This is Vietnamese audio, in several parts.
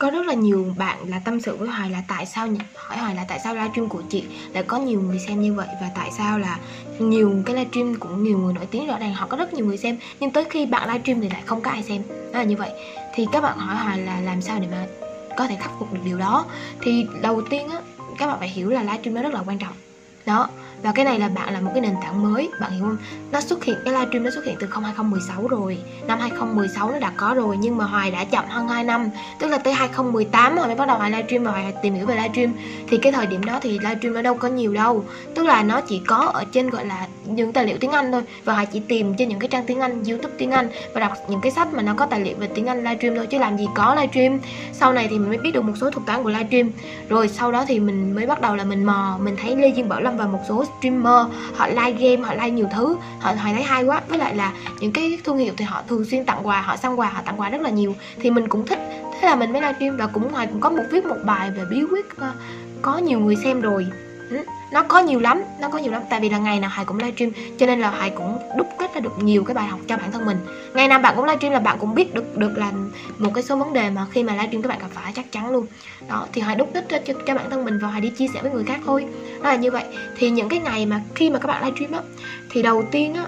có rất là nhiều bạn là tâm sự với Hoài là tại sao hỏi Hoài là tại sao livestream của chị lại có nhiều người xem như vậy và tại sao là nhiều cái livestream cũng nhiều người nổi tiếng rõ ràng, họ có rất nhiều người xem, nhưng tới khi bạn livestream thì lại không có ai xem. Đó là như vậy. Thì các bạn hỏi Hoài là làm sao để mà có thể khắc phục được điều đó. Thì đầu tiên á, các bạn phải hiểu là livestream nó rất là quan trọng. Đó và cái này là bạn là một cái nền tảng mới. Bạn hiểu không? Nó xuất hiện, cái livestream nó xuất hiện từ 2016 rồi. Năm 2016 nó đã có rồi, nhưng mà Hoài đã chậm hơn 2 năm. Tức là tới 2018 Hoài mới bắt đầu Hoài livestream và Hoài tìm hiểu về livestream. Thì cái thời điểm đó thì livestream nó đâu có nhiều đâu. Tức là nó chỉ có ở trên, gọi là, những tài liệu tiếng Anh thôi. Và Hoài chỉ tìm trên những cái trang tiếng Anh, YouTube tiếng Anh và đọc những cái sách mà nó có tài liệu về tiếng Anh livestream thôi, chứ làm gì có livestream. Sau này thì mình mới biết được một số thuật toán của livestream. Rồi sau đó thì mình mới bắt đầu là mình mò, mình thấy Lê Duyên Bảo Lâm và một số streamer họ like game họ like nhiều thứ họ họ thấy hay quá. Với lại là những cái thương hiệu thì họ thường xuyên tặng quà họ săn quà họ tặng quà rất là nhiều. Thì mình cũng thích thế là mình mới livestream và cũng ngoài cũng có một viết một bài về bí quyết ờ, có nhiều người xem rồi. Ừ, nó có nhiều lắm nó có nhiều lắm. Tại vì là ngày nào hải cũng livestream cho nên là hải cũng đúc kết ra được nhiều cái bài học cho bản thân mình. Ngày nào bạn cũng livestream là bạn cũng biết được được là một cái số vấn đề mà khi mà livestream các bạn gặp phải chắc chắn luôn. Đó thì hải đúc kết ra cho, cho bản thân mình và hải đi chia sẻ với người khác thôi. Đó là như vậy. Thì những cái ngày mà khi mà các bạn livestream á thì đầu tiên á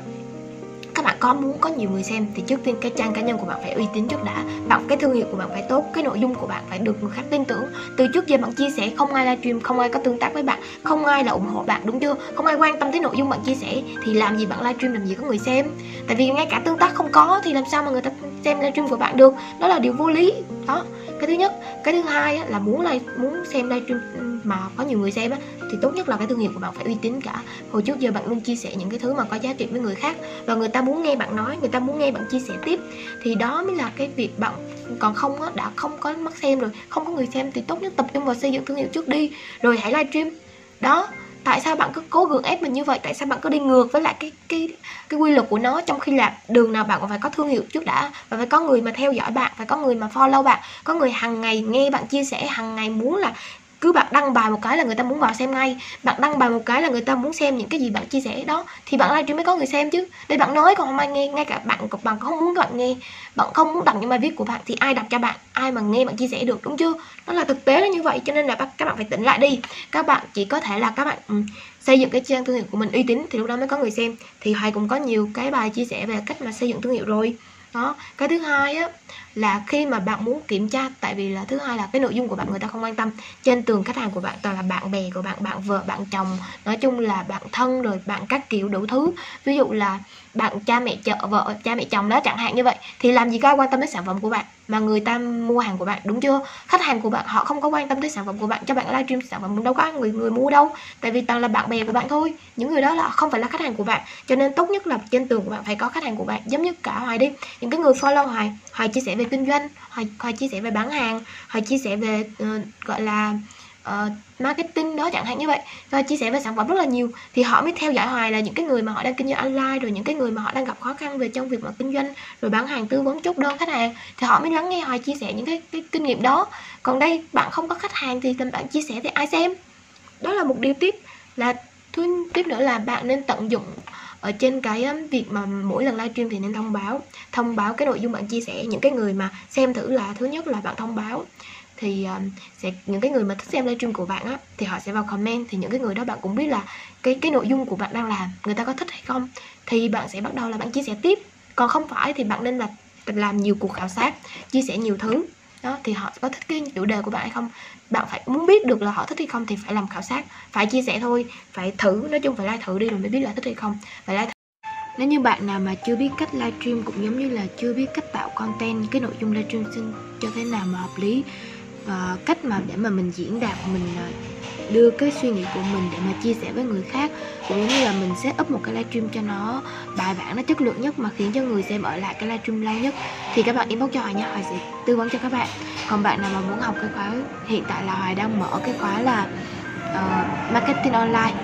các bạn có muốn có nhiều người xem thì trước tiên cái trang cá nhân của bạn phải uy tín trước đã, bạn cái thương hiệu của bạn phải tốt, cái nội dung của bạn phải được người khác tin tưởng. Từ trước giờ bạn chia sẻ, không ai livestream không ai có tương tác với bạn, không ai là ủng hộ bạn, đúng chưa? Không ai quan tâm tới nội dung bạn chia sẻ, thì làm gì bạn livestream làm gì có người xem? Tại vì ngay cả tương tác không có thì làm sao mà người ta xem livestream của bạn được? Đó là điều vô lý, đó cái thứ nhất cái thứ hai á, là muốn live muốn xem livestream ừ, mà có nhiều người xem á thì tốt nhất là cái thương hiệu của bạn phải uy tín cả. Hồi trước giờ bạn luôn chia sẻ những cái thứ mà có giá trị với người khác và người ta muốn nghe bạn nói người ta muốn nghe bạn chia sẻ tiếp. Thì đó mới là cái việc bạn còn không á đã không có mắt xem rồi không có người xem thì tốt nhất tập trung vào xây dựng thương hiệu trước đi. Rồi hãy livestream đó tại sao bạn cứ cố gượng ép mình như vậy? Tại sao bạn cứ đi ngược với lại cái cái cái quy luật của nó trong khi là đường nào bạn cũng phải có thương hiệu trước đã. Và phải có người mà theo dõi bạn, phải có người mà follow bạn. Có người hàng ngày nghe bạn chia sẻ hàng ngày muốn là cứ bạn đăng bài một cái là người ta muốn vào xem ngay. Bạn đăng bài một cái là người ta muốn xem những cái gì bạn chia sẻ đó. Thì bạn livestream mới có người xem chứ. Đây bạn nói còn không ai nghe ngay cả bạn bạn không muốn bạn nghe. Bạn không muốn đọc những bài viết của bạn thì ai đọc cho bạn? Ai mà nghe bạn chia sẻ được đúng chưa? Nó là thực tế là như vậy cho nên là các bạn phải tỉnh lại đi. Các bạn chỉ có thể là các bạn um, xây dựng cái trang thương hiệu của mình uy tín thì lúc đó mới có người xem. Thì hoài cũng có nhiều cái bài chia sẻ về cách mà xây dựng thương hiệu rồi. Đó. Cái thứ hai á là khi mà bạn muốn kiểm tra, tại vì là thứ hai là cái nội dung của bạn người ta không quan tâm. Trên tường khách hàng của bạn toàn là bạn bè của bạn bạn vợ, bạn chồng, nói chung là bạn thân rồi bạn các kiểu đủ thứ. Ví dụ là bạn cha mẹ chợ, vợ, cha mẹ chồng đó chẳng hạn như vậy, thì làm gì có ai quan tâm đến sản phẩm của bạn mà người ta mua hàng của bạn, đúng chưa? Khách hàng của bạn họ không có quan tâm tới sản phẩm của bạn cho bạn livestream sản phẩm đâu có người người mua đâu. Tại vì toàn là bạn bè của bạn thôi. Những người đó là không phải là khách hàng của bạn. Cho nên tốt nhất là trên tường của bạn phải có khách hàng của bạn, giống như cả hoài đi. Những cái người follow hoài hoài chia sẻ về kinh doanh họ họ chia sẻ về bán hàng họ chia sẻ về uh, gọi là uh, marketing đó chẳng hạn như vậy. Và chia sẻ về sản phẩm rất là nhiều. Thì họ mới theo dõi hoài là những cái người mà họ đang kinh doanh online rồi những cái người mà họ đang gặp khó khăn về trong việc mà kinh doanh rồi bán hàng tư vấn chốt đơn khách hàng. Thì họ mới lắng nghe hoài chia sẻ những cái, cái kinh nghiệm đó. Còn đây bạn không có khách hàng thì bạn chia sẻ thì ai xem? Đó là một điều tiếp là thứ tiếp nữa là bạn nên tận dụng ở trên cái um, việc mà mỗi lần livestream thì nên thông báo. Thông báo cái nội dung bạn chia sẻ những cái người mà xem thử là thứ nhất là bạn thông báo. Thì um, sẽ những cái người mà thích xem livestream của bạn á thì họ sẽ vào comment. Thì những cái người đó bạn cũng biết là cái cái nội dung của bạn đang làm người ta có thích hay không. Thì bạn sẽ bắt đầu là bạn chia sẻ tiếp. Còn không phải thì bạn nên là làm nhiều cuộc khảo sát chia sẻ nhiều thứ đó, thì họ có thích cái chủ đề của bạn hay không? Bạn phải muốn biết được là họ thích hay không thì phải làm khảo sát, phải chia sẻ thôi, phải thử, nói chung phải like thử đi rồi mới biết là thích hay không. Phải like nếu như bạn nào mà chưa biết cách livestream cũng giống như là chưa biết cách tạo content, cái nội dung livestream xin cho thế nào mà hợp lý và cách mà để mà mình diễn đạt, mình à, đưa cái suy nghĩ của mình để mà chia sẻ với người khác. Cũng giống như là mình set up một cái livestream cho nó bài bản nó chất lượng nhất mà khiến cho người xem ở lại cái livestream lâu nhất. Thì các bạn inbox cho Hoài nha Hoài sẽ tư vấn cho các bạn. Còn bạn nào mà muốn học cái khóa hiện tại là Hoài đang mở cái khóa là uh, marketing online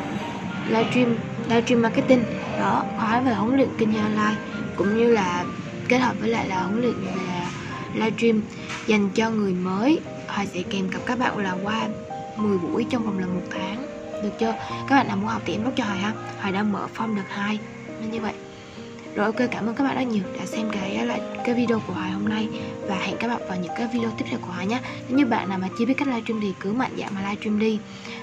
livestream livestream marketing. Đó khóa về huấn luyện kinh doanh online. Cũng như là kết hợp với lại là huấn luyện về livestream dành cho người mới. Hoài sẽ kèm cặp các bạn là qua 10 buổi trong vòng là một tháng. Được chưa? Các bạn nào muốn học thì inbox cho hỏi ha. Hỏi đã mở form đợt hai. Nên như vậy. Rồi, ok, cảm ơn các bạn rất nhiều đã xem cái ờ, lại cái video của Hoài hôm nay. Và hẹn các bạn vào những cái video tiếp theo của Hoài nhé nếu như bạn nào mà chưa biết cách livestream thì cứ mạnh dạn mà livestream đi.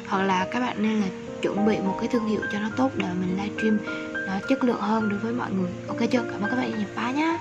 Hoặc là các bạn nên là chuẩn bị một cái thương hiệu cho nó tốt để mình livestream nó chất lượng hơn đối với mọi người. Ok chưa? Cảm ơn các bạn nhiều. Bye nhé